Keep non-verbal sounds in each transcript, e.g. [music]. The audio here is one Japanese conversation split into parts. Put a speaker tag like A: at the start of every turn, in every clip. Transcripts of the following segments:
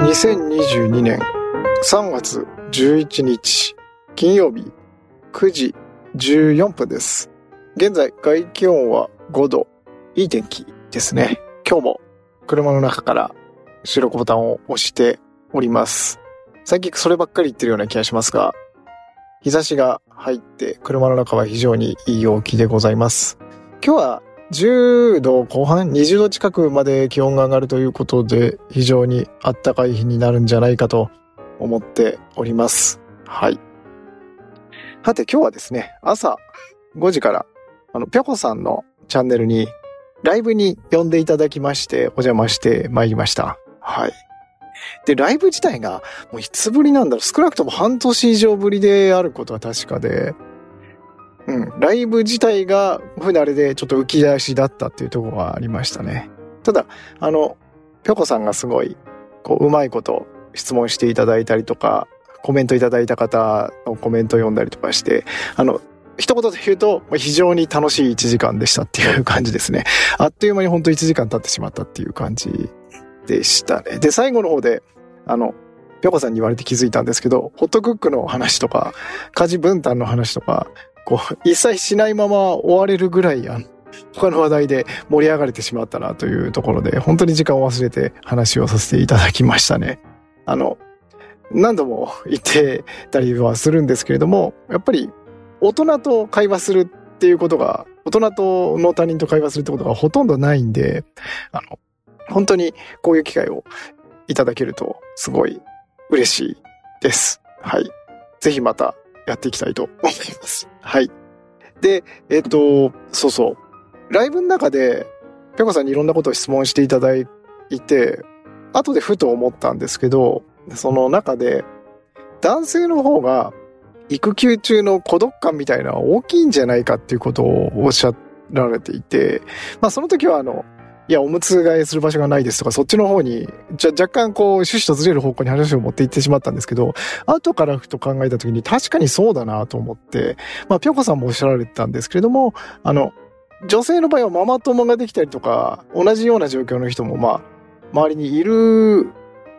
A: 2022年3月11日金曜日9時14分です。現在外気温は5度。いい天気ですね。今日も車の中から収録ボタンを押しております。最近そればっかり言ってるような気がしますが、日差しが入って車の中は非常にいい陽気でございます。今日は10度後半、20度近くまで気温が上がるということで、非常に暖かい日になるんじゃないかと思っております。はい。さて今日はですね、朝5時から、あの、ぴょこさんのチャンネルに、ライブに呼んでいただきまして、お邪魔してまいりました。はい。で、ライブ自体が、もういつぶりなんだろう、少なくとも半年以上ぶりであることは確かで、うん、ライブ自体が、ふなれでちょっと浮き出しだったっていうところがありましたね。ただ、あの、ぴょこさんがすごい、こう、うまいこと質問していただいたりとか、コメントいただいた方のコメント読んだりとかして、あの、一言で言うと、非常に楽しい1時間でしたっていう感じですね。あっという間に本当1時間経ってしまったっていう感じでしたね。で、最後の方で、あの、ぴょこさんに言われて気づいたんですけど、ホットクックの話とか、家事分担の話とか、こう、一切しないまま終われるぐらい、あの、他の話題で盛り上がれてしまったなというところで、本当に時間を忘れて話をさせていただきましたね。あの、何度も言ってたりはするんですけれども、やっぱり大人と会話するっていうことが、大人との他人と会話するってことがほとんどないんで、あの、本当にこういう機会をいただけるとすごい嬉しいです。はい。ぜひまたやっていきたいと思います。はい。で、えっと、そうそう。ライブの中で、ぴょこさんにいろんなことを質問していただいて、後でふと思ったんですけど、その中で、男性の方が育休中の孤独感みたいなのは大きいんじゃないかっていうことをおっしゃられていて、まあその時はあの、いや、おむつ替えする場所がないですとか、そっちの方に、じゃ、若干こう、趣旨とずれる方向に話を持っていってしまったんですけど、後からふと考えた時に確かにそうだなと思って、まあ、ぴょこさんもおっしゃられてたんですけれども、あの、女性の場合はママ友ができたりとか、同じような状況の人もまあ、周りにいる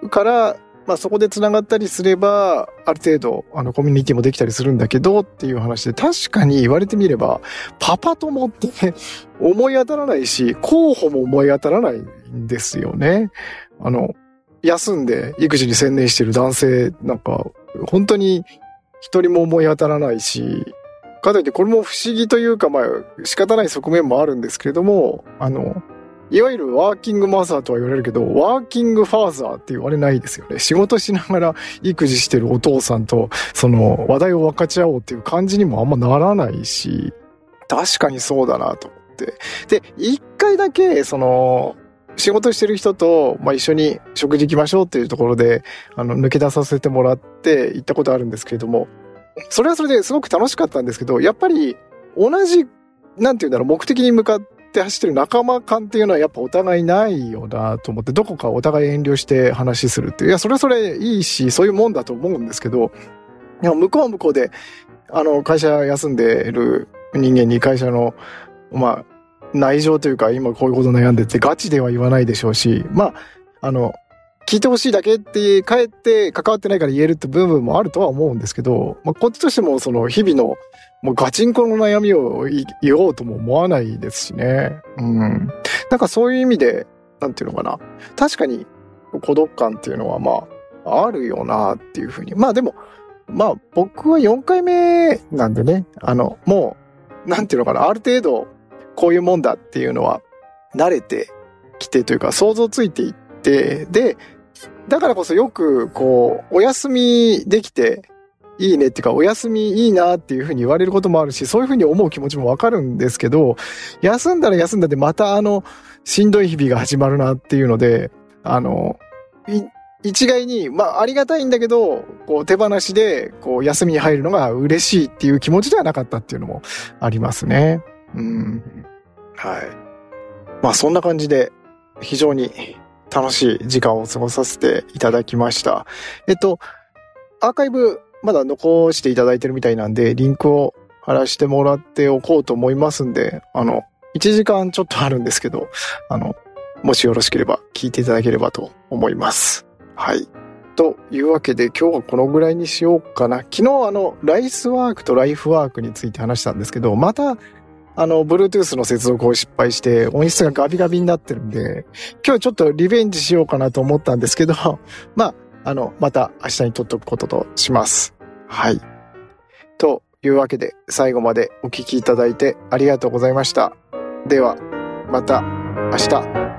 A: から、まあそこで繋がったりすれば、ある程度、あの、コミュニティもできたりするんだけどっていう話で、確かに言われてみれば、パパ友って [laughs] 思い当たらないし、候補も思い当たらないんですよね。あの、休んで育児に専念してる男性なんか、本当に一人も思い当たらないし、かといってこれも不思議というか、まあ仕方ない側面もあるんですけれども、あの、いわゆるワーキングマザーとは言われるけど、ワーキングファーザーって言われないですよね。仕事しながら育児してるお父さんと、その話題を分かち合おうっていう感じにもあんまならないし、確かにそうだなと思って。で、一回だけ、その、仕事してる人と、まあ、一緒に食事行きましょうっていうところで、あの、抜け出させてもらって行ったことあるんですけれども、それはそれですごく楽しかったんですけど、やっぱり同じ、なんていうんだろう、目的に向かって走ってる仲間感っていうのはやっぱお互いないよなと思って、どこかお互い遠慮して話するっていう。いや、それはそれいいし、そういうもんだと思うんですけど、いや、向こうは向こうで、あの、会社休んでる人間に会社の、まあ、内情というか、今こういうこと悩んでて、ガチでは言わないでしょうし、まあ、あの、聞いてほしいだけって、帰って関わってないから言えるって部分もあるとは思うんですけど、まあ、こっちとしても、その、日々の、もうガチンコの悩みを言おうとも思わないですしね。うん。なんかそういう意味で、なんていうのかな。確かに、孤独感っていうのは、まあ、あるよなっていうふうに。まあでも、まあ僕は4回目なんでね、あの、もう、なんていうのかな、ある程度、こういうもんだっていうのは、慣れてきてというか、想像ついていって、で、だからこそよく、こう、お休みできて、いいねっていうか、お休みいいなっていうふうに言われることもあるし、そういうふうに思う気持ちもわかるんですけど、休んだら休んだでまたあの、しんどい日々が始まるなっていうので、あの、一概に、まあ、ありがたいんだけど、こう、手放しで、こう、休みに入るのが嬉しいっていう気持ちではなかったっていうのもありますね。うん。はい。まあ、そんな感じで、非常に楽しい時間を過ごさせていただきました。えっと、アーカイブ、まだ残していただいてるみたいなんで、リンクを貼らしてもらっておこうと思いますんで、あの、1時間ちょっとあるんですけど、あの、もしよろしければ聞いていただければと思います。はい。というわけで今日はこのぐらいにしようかな。昨日あの、ライスワークとライフワークについて話したんですけど、また、あの、Bluetooth の接続を失敗して音質がガビガビになってるんで、今日ちょっとリベンジしようかなと思ったんですけど、[laughs] まあ、あの、また明日に撮っとくこととします。はい。というわけで、最後までお聞きいただいてありがとうございました。では、また明日。